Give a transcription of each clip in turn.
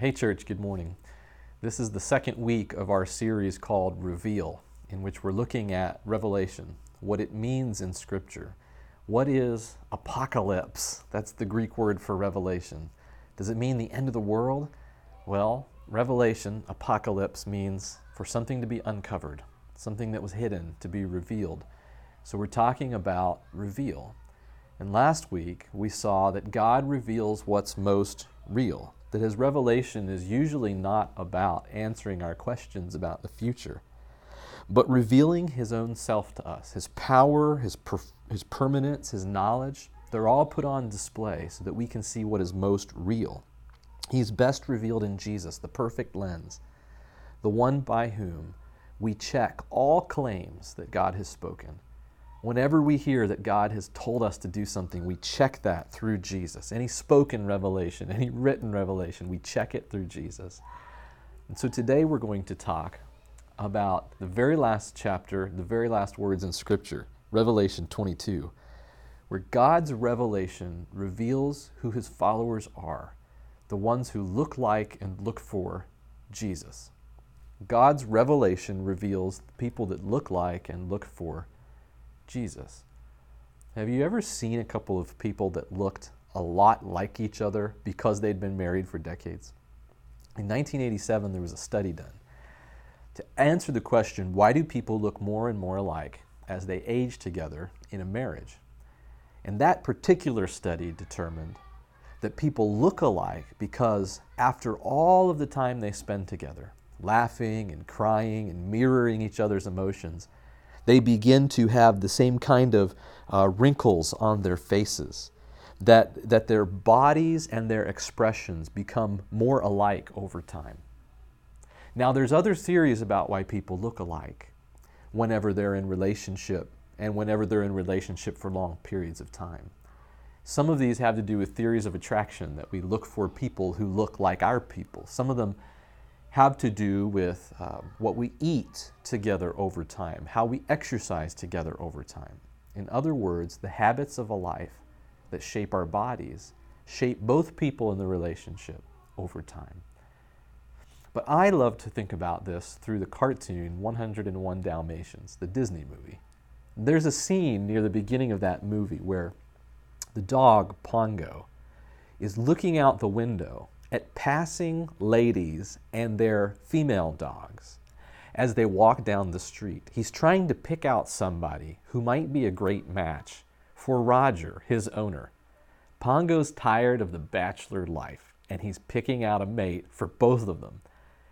Hey, church, good morning. This is the second week of our series called Reveal, in which we're looking at Revelation, what it means in Scripture. What is apocalypse? That's the Greek word for revelation. Does it mean the end of the world? Well, revelation, apocalypse, means for something to be uncovered, something that was hidden to be revealed. So we're talking about reveal. And last week we saw that God reveals what's most real that his revelation is usually not about answering our questions about the future, but revealing his own self to us. His power, his, per- his permanence, his knowledge, they're all put on display so that we can see what is most real. He's best revealed in Jesus, the perfect lens, the one by whom we check all claims that God has spoken Whenever we hear that God has told us to do something, we check that through Jesus. Any spoken revelation, any written revelation, we check it through Jesus. And so today we're going to talk about the very last chapter, the very last words in Scripture, Revelation 22, where God's revelation reveals who his followers are, the ones who look like and look for Jesus. God's revelation reveals the people that look like and look for Jesus. Have you ever seen a couple of people that looked a lot like each other because they'd been married for decades? In 1987, there was a study done to answer the question why do people look more and more alike as they age together in a marriage? And that particular study determined that people look alike because after all of the time they spend together, laughing and crying and mirroring each other's emotions, they begin to have the same kind of uh, wrinkles on their faces, that, that their bodies and their expressions become more alike over time. Now, there's other theories about why people look alike whenever they're in relationship and whenever they're in relationship for long periods of time. Some of these have to do with theories of attraction, that we look for people who look like our people. Some of them have to do with uh, what we eat together over time, how we exercise together over time. In other words, the habits of a life that shape our bodies shape both people in the relationship over time. But I love to think about this through the cartoon 101 Dalmatians, the Disney movie. There's a scene near the beginning of that movie where the dog, Pongo, is looking out the window at passing ladies and their female dogs as they walk down the street. He's trying to pick out somebody who might be a great match for Roger, his owner. Pongo's tired of the bachelor life and he's picking out a mate for both of them.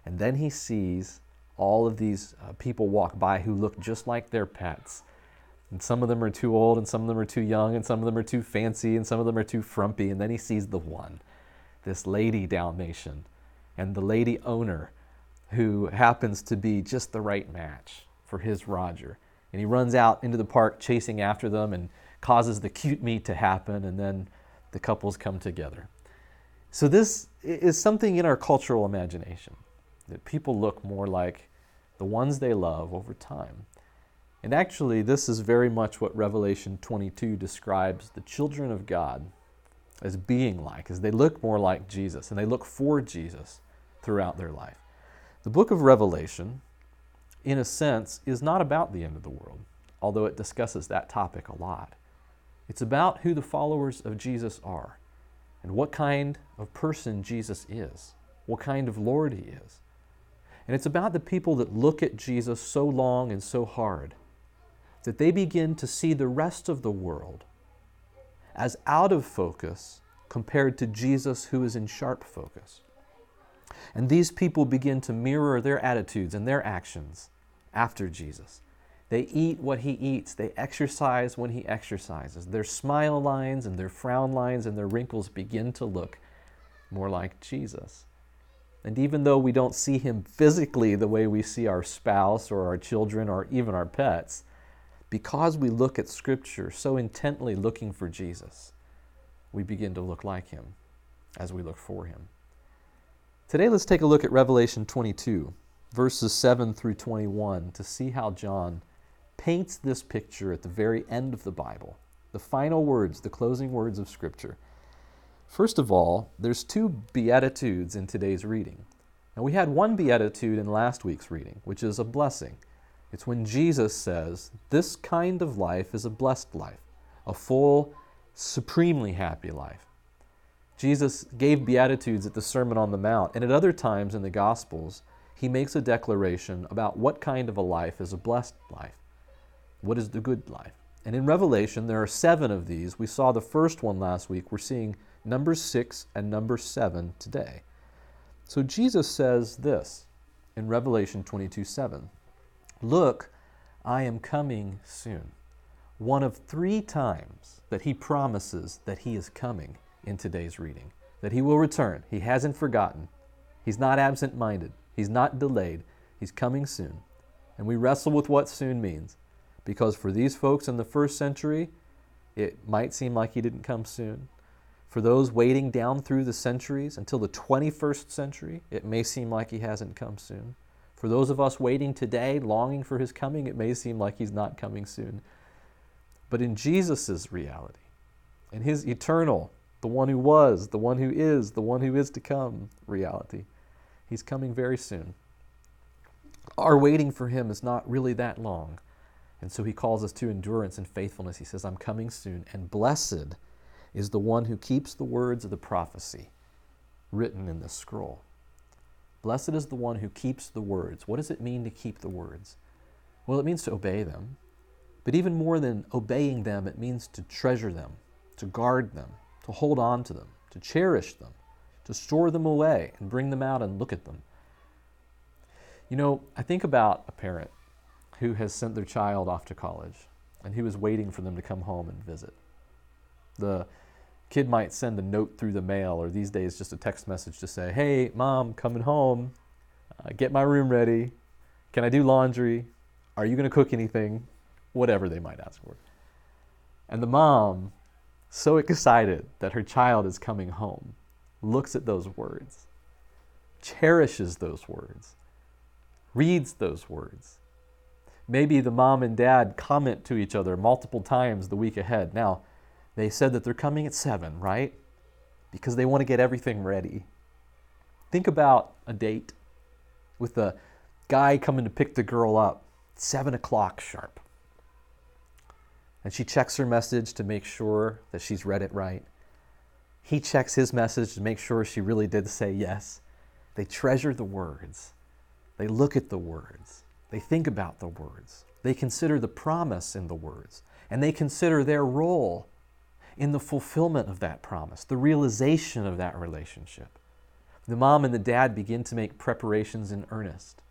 And then he sees all of these uh, people walk by who look just like their pets. And some of them are too old, and some of them are too young, and some of them are too fancy, and some of them are too frumpy. And then he sees the one this lady Dalmatian and the lady owner who happens to be just the right match for his Roger. And he runs out into the park chasing after them and causes the cute meet to happen, and then the couples come together. So, this is something in our cultural imagination that people look more like the ones they love over time. And actually, this is very much what Revelation 22 describes the children of God as being like, as they look more like Jesus and they look for Jesus throughout their life. The book of Revelation, in a sense, is not about the end of the world, although it discusses that topic a lot. It's about who the followers of Jesus are and what kind of person Jesus is, what kind of Lord he is. And it's about the people that look at Jesus so long and so hard that they begin to see the rest of the world as out of focus compared to Jesus, who is in sharp focus. And these people begin to mirror their attitudes and their actions after Jesus. They eat what he eats, they exercise when he exercises. Their smile lines and their frown lines and their wrinkles begin to look more like Jesus. And even though we don't see him physically the way we see our spouse or our children or even our pets, because we look at Scripture so intently looking for Jesus, we begin to look like him as we look for him. Today, let's take a look at Revelation 22, verses 7 through 21, to see how John paints this picture at the very end of the Bible, the final words, the closing words of Scripture. First of all, there's two beatitudes in today's reading. And we had one beatitude in last week's reading, which is a blessing. It's when Jesus says, This kind of life is a blessed life, a full, supremely happy life. Jesus gave Beatitudes at the Sermon on the Mount, and at other times in the Gospels, he makes a declaration about what kind of a life is a blessed life. What is the good life? And in Revelation, there are seven of these. We saw the first one last week. We're seeing number six and number seven today. So Jesus says this in Revelation 22 7 Look, I am coming soon. One of three times that he promises that he is coming in today's reading, that he will return. He hasn't forgotten. He's not absent minded. He's not delayed. He's coming soon. And we wrestle with what soon means. Because for these folks in the first century, it might seem like he didn't come soon. For those waiting down through the centuries until the 21st century, it may seem like he hasn't come soon. For those of us waiting today, longing for his coming, it may seem like he's not coming soon. But in Jesus' reality, in his eternal, the one who was, the one who is, the one who is to come reality, he's coming very soon. Our waiting for him is not really that long. And so he calls us to endurance and faithfulness. He says, I'm coming soon. And blessed is the one who keeps the words of the prophecy written in the scroll. Blessed is the one who keeps the words. What does it mean to keep the words? Well, it means to obey them. But even more than obeying them, it means to treasure them, to guard them, to hold on to them, to cherish them, to store them away and bring them out and look at them. You know, I think about a parent who has sent their child off to college and who is waiting for them to come home and visit. The kid might send a note through the mail, or these days just a text message to say, Hey, mom, coming home. Uh, get my room ready. Can I do laundry? Are you going to cook anything? Whatever they might ask for. And the mom, so excited that her child is coming home, looks at those words, cherishes those words, reads those words. Maybe the mom and dad comment to each other multiple times the week ahead. Now, they said that they're coming at 7, right? Because they want to get everything ready. Think about a date with a guy coming to pick the girl up, 7 o'clock sharp. And she checks her message to make sure that she's read it right. He checks his message to make sure she really did say yes. They treasure the words, they look at the words, they think about the words, they consider the promise in the words, and they consider their role in the fulfillment of that promise, the realization of that relationship. The mom and the dad begin to make preparations in earnest.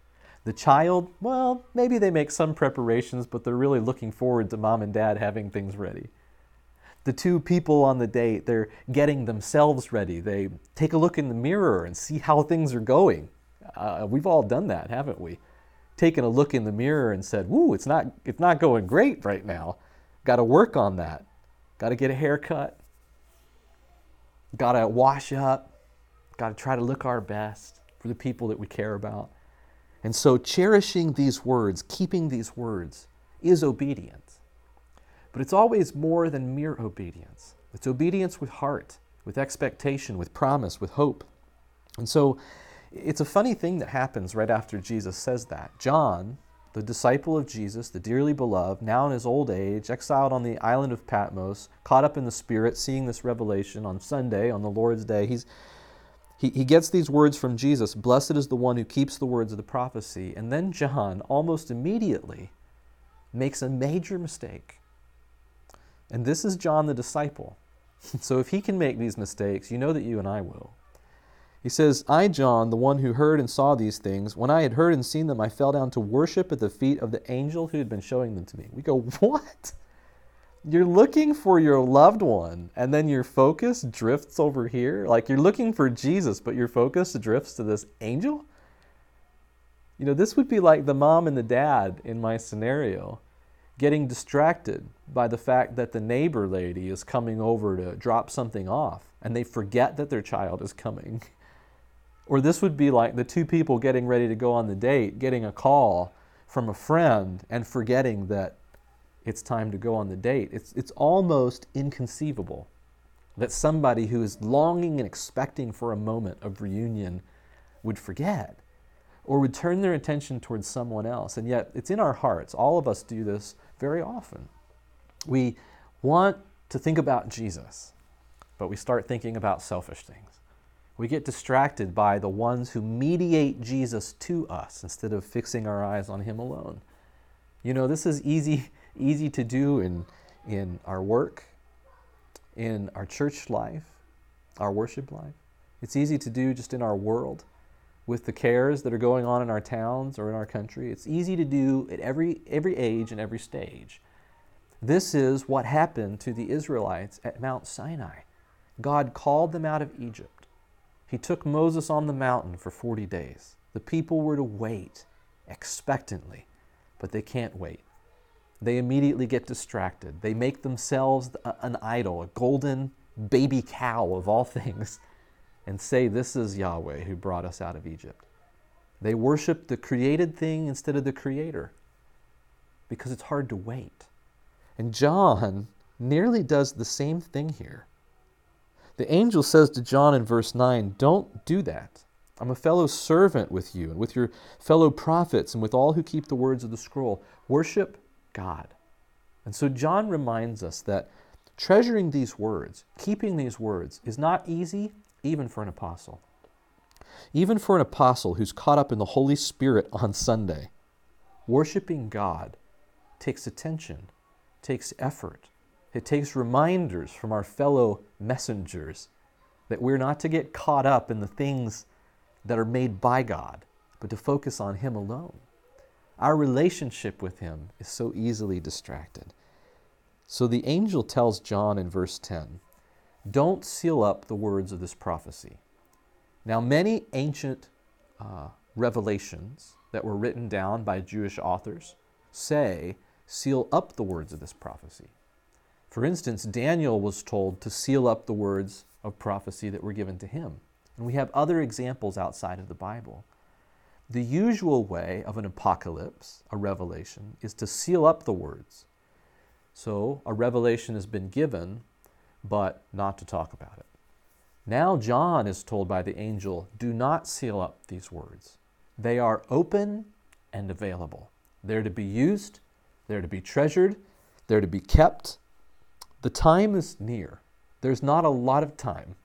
The child, well, maybe they make some preparations, but they're really looking forward to mom and dad having things ready. The two people on the date, they're getting themselves ready. They take a look in the mirror and see how things are going. Uh, we've all done that, haven't we? Taken a look in the mirror and said, "Woo, it's not it's not going great right now. Got to work on that." Got to get a haircut. Got to wash up. Got to try to look our best for the people that we care about. And so, cherishing these words, keeping these words, is obedience. But it's always more than mere obedience. It's obedience with heart, with expectation, with promise, with hope. And so, it's a funny thing that happens right after Jesus says that. John, the disciple of Jesus, the dearly beloved, now in his old age, exiled on the island of Patmos, caught up in the Spirit, seeing this revelation on Sunday, on the Lord's Day. He's, he, he gets these words from Jesus Blessed is the one who keeps the words of the prophecy. And then John, almost immediately, makes a major mistake. And this is John the disciple. So if he can make these mistakes, you know that you and I will. He says, I, John, the one who heard and saw these things, when I had heard and seen them, I fell down to worship at the feet of the angel who had been showing them to me. We go, What? You're looking for your loved one, and then your focus drifts over here? Like you're looking for Jesus, but your focus drifts to this angel? You know, this would be like the mom and the dad in my scenario getting distracted by the fact that the neighbor lady is coming over to drop something off, and they forget that their child is coming. Or this would be like the two people getting ready to go on the date, getting a call from a friend and forgetting that it's time to go on the date. It's, it's almost inconceivable that somebody who is longing and expecting for a moment of reunion would forget or would turn their attention towards someone else. And yet, it's in our hearts. All of us do this very often. We want to think about Jesus, but we start thinking about selfish things. We get distracted by the ones who mediate Jesus to us instead of fixing our eyes on Him alone. You know, this is easy, easy to do in, in our work, in our church life, our worship life. It's easy to do just in our world with the cares that are going on in our towns or in our country. It's easy to do at every, every age and every stage. This is what happened to the Israelites at Mount Sinai. God called them out of Egypt. He took Moses on the mountain for 40 days. The people were to wait expectantly, but they can't wait they immediately get distracted. They make themselves an idol, a golden baby cow of all things, and say, This is Yahweh who brought us out of Egypt. They worship the created thing instead of the creator because it's hard to wait. And John nearly does the same thing here. The angel says to John in verse 9, Don't do that. I'm a fellow servant with you and with your fellow prophets and with all who keep the words of the scroll. Worship God. And so John reminds us that treasuring these words, keeping these words, is not easy even for an apostle. Even for an apostle who's caught up in the Holy Spirit on Sunday, worshiping God takes attention, takes effort. It takes reminders from our fellow messengers that we're not to get caught up in the things that are made by God, but to focus on Him alone. Our relationship with Him is so easily distracted. So the angel tells John in verse 10 don't seal up the words of this prophecy. Now, many ancient uh, revelations that were written down by Jewish authors say, seal up the words of this prophecy. For instance, Daniel was told to seal up the words of prophecy that were given to him. And we have other examples outside of the Bible. The usual way of an apocalypse, a revelation, is to seal up the words. So a revelation has been given, but not to talk about it. Now John is told by the angel, do not seal up these words. They are open and available. They're to be used, they're to be treasured, they're to be kept. The time is near. There's not a lot of time.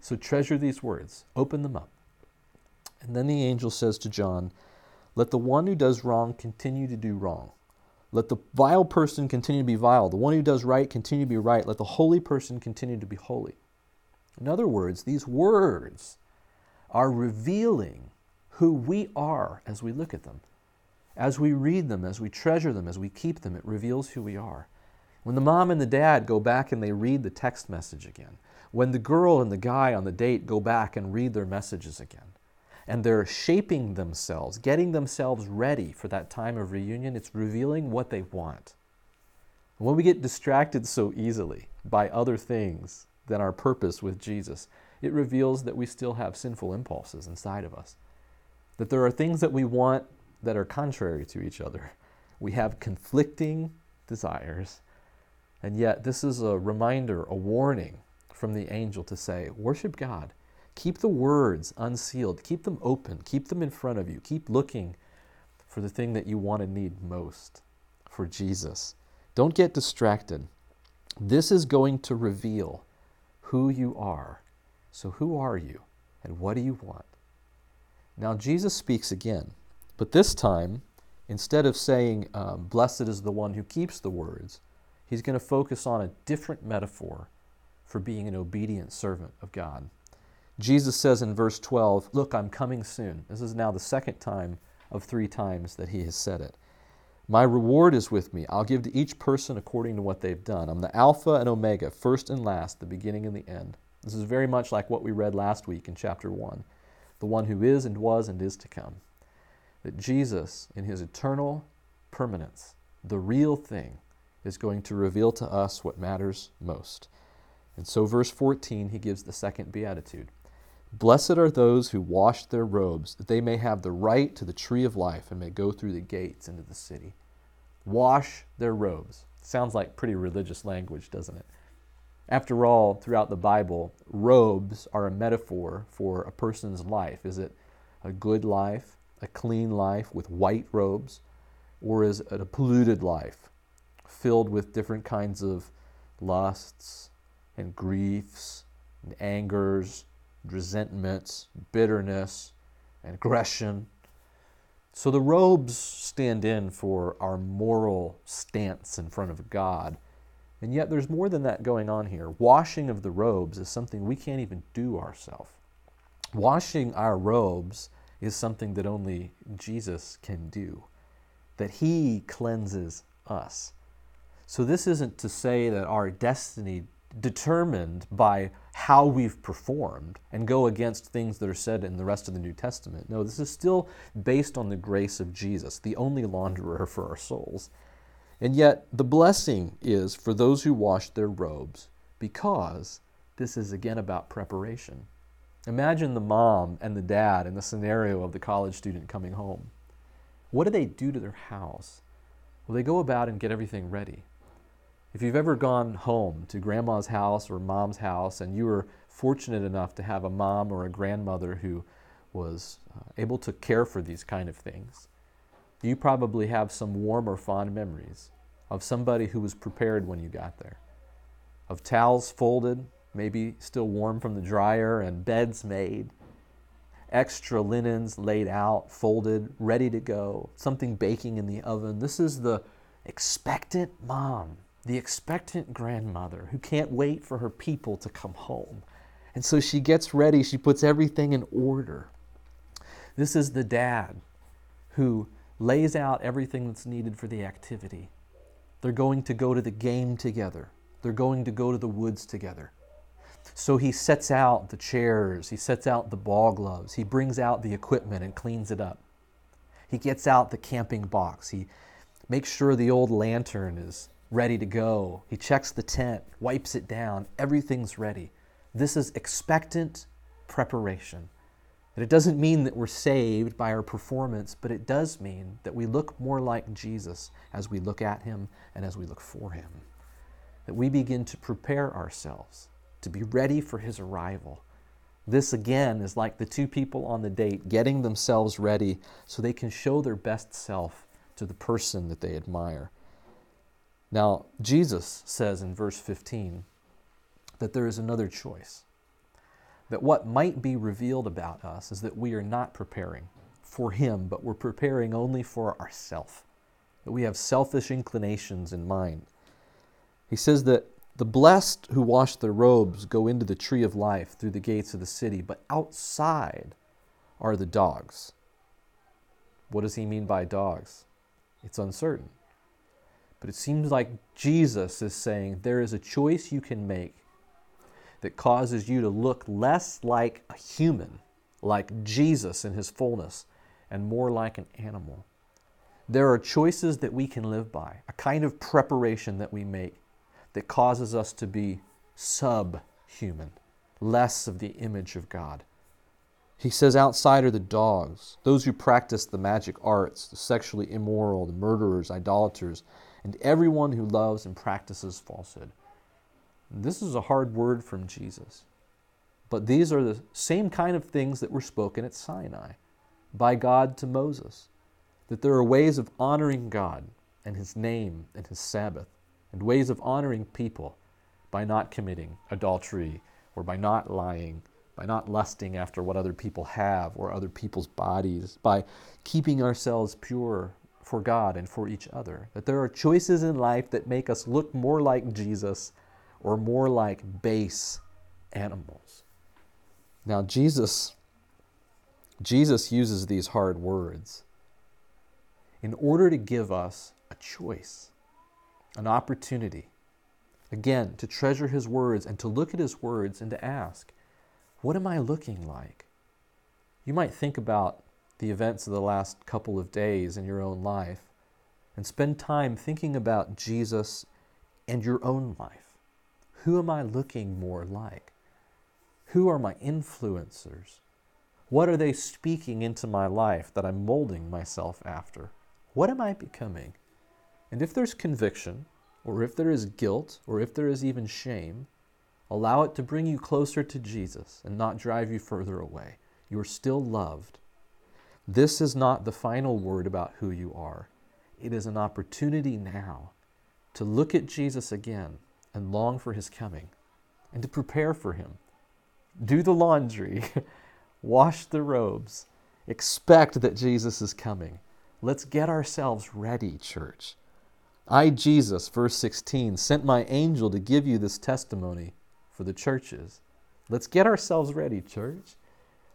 So treasure these words, open them up. And then the angel says to John, Let the one who does wrong continue to do wrong. Let the vile person continue to be vile. The one who does right continue to be right. Let the holy person continue to be holy. In other words, these words are revealing who we are as we look at them. As we read them, as we treasure them, as we keep them, it reveals who we are. When the mom and the dad go back and they read the text message again, when the girl and the guy on the date go back and read their messages again, and they're shaping themselves, getting themselves ready for that time of reunion. It's revealing what they want. When we get distracted so easily by other things than our purpose with Jesus, it reveals that we still have sinful impulses inside of us. That there are things that we want that are contrary to each other. We have conflicting desires. And yet, this is a reminder, a warning from the angel to say, worship God Keep the words unsealed. Keep them open. Keep them in front of you. Keep looking for the thing that you want to need most for Jesus. Don't get distracted. This is going to reveal who you are. So, who are you and what do you want? Now, Jesus speaks again, but this time, instead of saying, um, Blessed is the one who keeps the words, he's going to focus on a different metaphor for being an obedient servant of God. Jesus says in verse 12, Look, I'm coming soon. This is now the second time of three times that he has said it. My reward is with me. I'll give to each person according to what they've done. I'm the Alpha and Omega, first and last, the beginning and the end. This is very much like what we read last week in chapter 1 the one who is and was and is to come. That Jesus, in his eternal permanence, the real thing, is going to reveal to us what matters most. And so, verse 14, he gives the second beatitude. Blessed are those who wash their robes, that they may have the right to the tree of life and may go through the gates into the city. Wash their robes. Sounds like pretty religious language, doesn't it? After all, throughout the Bible, robes are a metaphor for a person's life. Is it a good life, a clean life with white robes, or is it a polluted life filled with different kinds of lusts and griefs and angers, and resentments, bitterness, and aggression? So the robes stand in for our moral stance in front of God. And yet there's more than that going on here. Washing of the robes is something we can't even do ourselves. Washing our robes is something that only Jesus can do, that He cleanses us. So this isn't to say that our destiny determined by how we've performed and go against things that are said in the rest of the New Testament. No, this is still based on the grace of Jesus, the only launderer for our souls. And yet, the blessing is for those who wash their robes, because this is again about preparation. Imagine the mom and the dad in the scenario of the college student coming home. What do they do to their house? Well, they go about and get everything ready. If you've ever gone home to grandma's house or mom's house and you were fortunate enough to have a mom or a grandmother who was uh, able to care for these kind of things, you probably have some warm or fond memories of somebody who was prepared when you got there, of towels folded, maybe still warm from the dryer, and beds made, extra linens laid out, folded, ready to go, something baking in the oven. This is the expectant mom the expectant grandmother who can't wait for her people to come home. And so she gets ready, she puts everything in order. This is the dad who lays out everything that's needed for the activity. They're going to go to the game together, they're going to go to the woods together. So he sets out the chairs, he sets out the ball gloves, he brings out the equipment and cleans it up. He gets out the camping box, he makes sure the old lantern is ready to go. He checks the tent, wipes it down, everything's ready. This is expectant preparation. And it doesn't mean that we're saved by our performance, but it does mean that we look more like Jesus as we look at him and as we look for him. That we begin to prepare ourselves to be ready for his arrival. This again is like the two people on the date getting themselves ready so they can show their best self to the person that they admire. Now, Jesus says in verse 15 that there is another choice. That what might be revealed about us is that we are not preparing for Him, but we're preparing only for ourselves. That we have selfish inclinations in mind. He says that the blessed who wash their robes go into the tree of life through the gates of the city, but outside are the dogs. What does he mean by dogs? It's uncertain. But it seems like Jesus is saying there is a choice you can make that causes you to look less like a human, like Jesus in his fullness, and more like an animal. There are choices that we can live by, a kind of preparation that we make that causes us to be subhuman, less of the image of God. He says, outside are the dogs, those who practice the magic arts, the sexually immoral, the murderers, idolaters, and everyone who loves and practices falsehood. This is a hard word from Jesus. But these are the same kind of things that were spoken at Sinai by God to Moses. That there are ways of honoring God and His name and His Sabbath, and ways of honoring people by not committing adultery or by not lying, by not lusting after what other people have or other people's bodies, by keeping ourselves pure for God and for each other. That there are choices in life that make us look more like Jesus or more like base animals. Now Jesus Jesus uses these hard words in order to give us a choice, an opportunity. Again, to treasure his words and to look at his words and to ask, what am I looking like? You might think about the events of the last couple of days in your own life and spend time thinking about Jesus and your own life. Who am I looking more like? Who are my influencers? What are they speaking into my life that I'm molding myself after? What am I becoming? And if there's conviction, or if there is guilt, or if there is even shame, Allow it to bring you closer to Jesus and not drive you further away. You're still loved. This is not the final word about who you are. It is an opportunity now to look at Jesus again and long for his coming and to prepare for him. Do the laundry, wash the robes, expect that Jesus is coming. Let's get ourselves ready, church. I, Jesus, verse 16, sent my angel to give you this testimony for the churches. Let's get ourselves ready, church.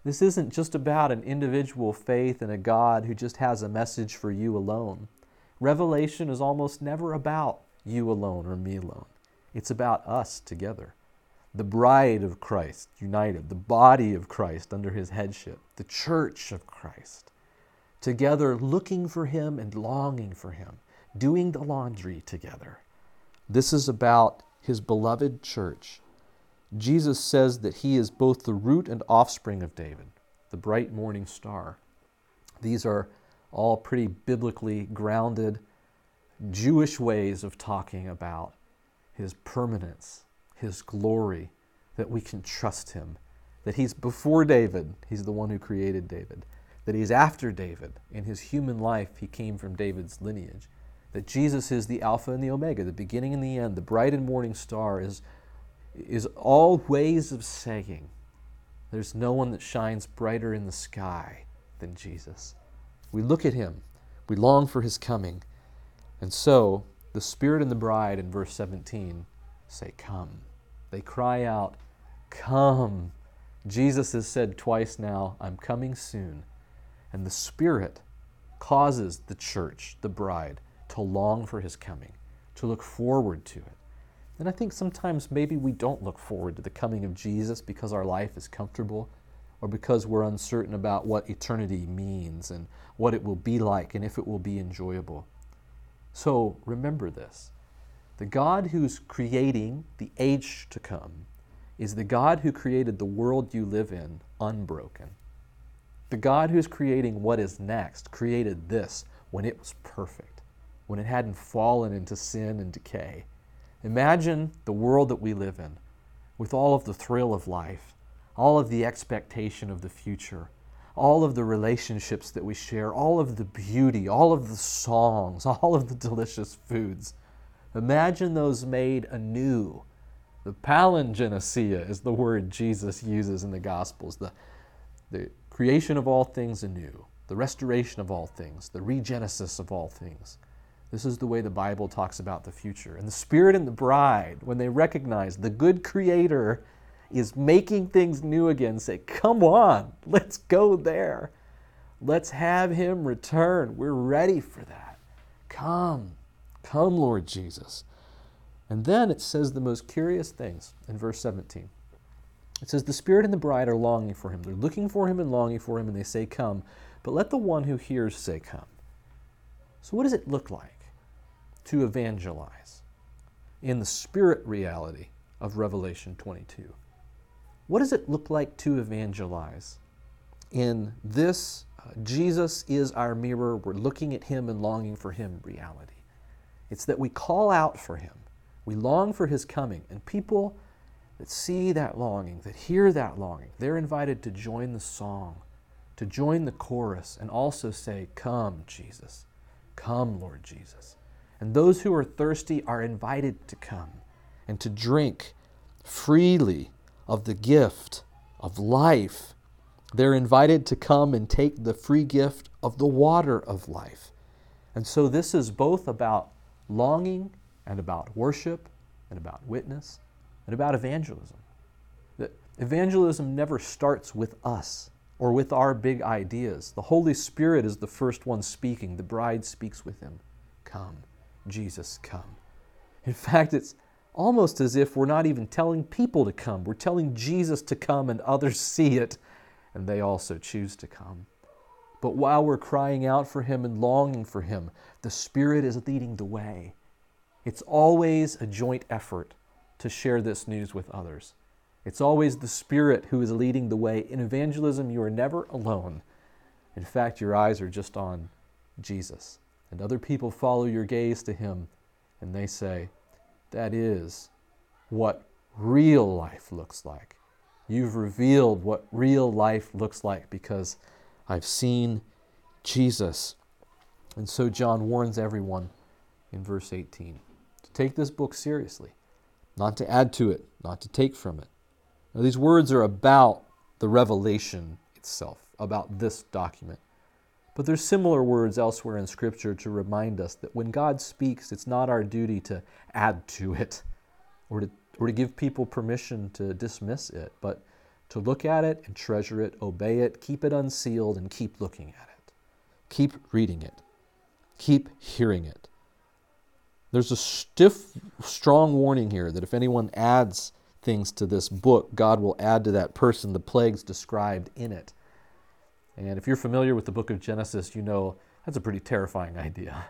This isn't just about an individual faith in a God who just has a message for you alone. Revelation is almost never about you alone or me alone. It's about us together. The bride of Christ united, the body of Christ under his headship, the church of Christ, together looking for him and longing for him, doing the laundry together. This is about his beloved church Jesus says that he is both the root and offspring of David, the bright morning star. These are all pretty biblically grounded Jewish ways of talking about his permanence, his glory, that we can trust him, that he's before David, he's the one who created David, that he's after David. In his human life, he came from David's lineage, that Jesus is the Alpha and the Omega, the beginning and the end, the bright and morning star is is all ways of saying there's no one that shines brighter in the sky than Jesus. We look at him, we long for his coming. And so, the Spirit and the bride in verse 17 say, Come. They cry out, Come. Jesus has said twice now, I'm coming soon. And the Spirit causes the church, the bride, to long for his coming, to look forward to it. And I think sometimes maybe we don't look forward to the coming of Jesus because our life is comfortable or because we're uncertain about what eternity means and what it will be like and if it will be enjoyable. So remember this the God who's creating the age to come is the God who created the world you live in unbroken. The God who's creating what is next created this when it was perfect, when it hadn't fallen into sin and decay Imagine the world that we live in with all of the thrill of life, all of the expectation of the future, all of the relationships that we share, all of the beauty, all of the songs, all of the delicious foods. Imagine those made anew. The palingenesia is the word Jesus uses in the Gospels, the, the creation of all things anew, the restoration of all things, the regenesis of all things. This is the way the Bible talks about the future. And the Spirit and the bride, when they recognize the good Creator is making things new again, say, Come on, let's go there. Let's have Him return. We're ready for that. Come, come, Lord Jesus. And then it says the most curious things in verse 17. It says, The Spirit and the bride are longing for Him. They're looking for Him and longing for Him, and they say, Come. But let the one who hears say, Come. So, what does it look like? To evangelize in the spirit reality of Revelation 22. What does it look like to evangelize in this uh, Jesus is our mirror, we're looking at him and longing for him reality? It's that we call out for him, we long for his coming, and people that see that longing, that hear that longing, they're invited to join the song, to join the chorus, and also say, Come, Jesus. Come, Lord Jesus. And those who are thirsty are invited to come and to drink freely of the gift of life. They're invited to come and take the free gift of the water of life. And so this is both about longing and about worship and about witness and about evangelism. That evangelism never starts with us or with our big ideas. The Holy Spirit is the first one speaking. The bride speaks with him. Come. Jesus, come. In fact, it's almost as if we're not even telling people to come. We're telling Jesus to come, and others see it, and they also choose to come. But while we're crying out for Him and longing for Him, the Spirit is leading the way. It's always a joint effort to share this news with others. It's always the Spirit who is leading the way. In evangelism, you are never alone. In fact, your eyes are just on Jesus and other people follow your gaze to him and they say, That is what real life looks like. You've revealed what real life looks like because I've seen Jesus. And so John warns everyone in verse 18 to take this book seriously, not to add to it, not to take from it. Now, these words are about the revelation itself, about this document. But there's similar words elsewhere in Scripture to remind us that when God speaks, it's not our duty to add to it or to, or to give people permission to dismiss it, but to look at it and treasure it, obey it, keep it unsealed, and keep looking at it. Keep reading it. Keep hearing it. There's a stiff, strong warning here that if anyone adds things to this book, God will add to that person the plagues described in it. And if you're familiar with the book of Genesis, you know that's a pretty terrifying idea.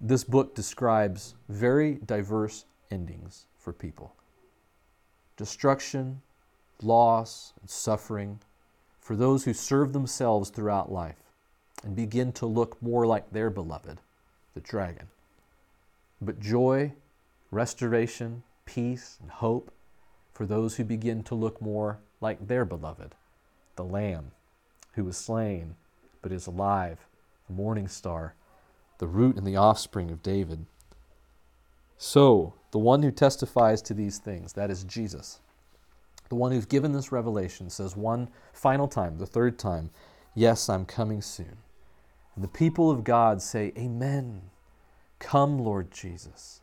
This book describes very diverse endings for people destruction, loss, and suffering for those who serve themselves throughout life and begin to look more like their beloved, the dragon. But joy, restoration, peace, and hope for those who begin to look more like their beloved, the Lamb, who was slain but is alive, the morning star, the root and the offspring of David. So, the one who testifies to these things, that is Jesus, the one who's given this revelation, says one final time, the third time, Yes, I'm coming soon. And the people of God say, Amen. Come, Lord Jesus.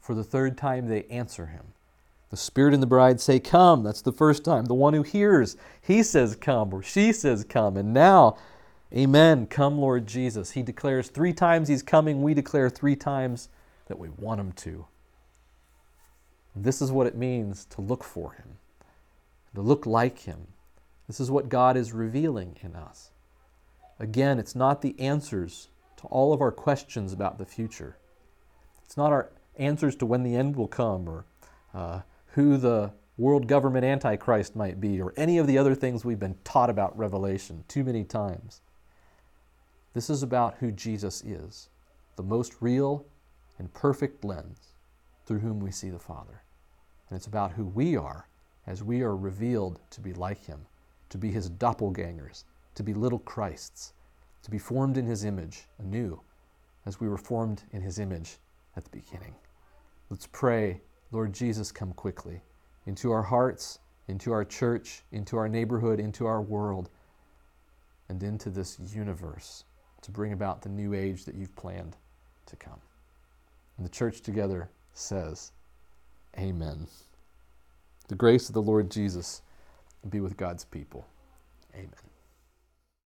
For the third time, they answer him. The Spirit and the bride say, Come. That's the first time. The one who hears, he says, Come, or she says, Come. And now, Amen. Come, Lord Jesus. He declares three times he's coming. We declare three times that we want him to. This is what it means to look for him, to look like him. This is what God is revealing in us. Again, it's not the answers to all of our questions about the future. It's not our answers to when the end will come or uh, who the world government antichrist might be, or any of the other things we've been taught about Revelation too many times. This is about who Jesus is, the most real and perfect lens through whom we see the Father. And it's about who we are as we are revealed to be like Him, to be His doppelgangers, to be little Christs, to be formed in His image anew, as we were formed in His image at the beginning. Let's pray Lord Jesus, come quickly into our hearts, into our church, into our neighborhood, into our world, and into this universe to bring about the new age that you've planned to come. And the church together says, Amen. The grace of the Lord Jesus be with God's people. Amen.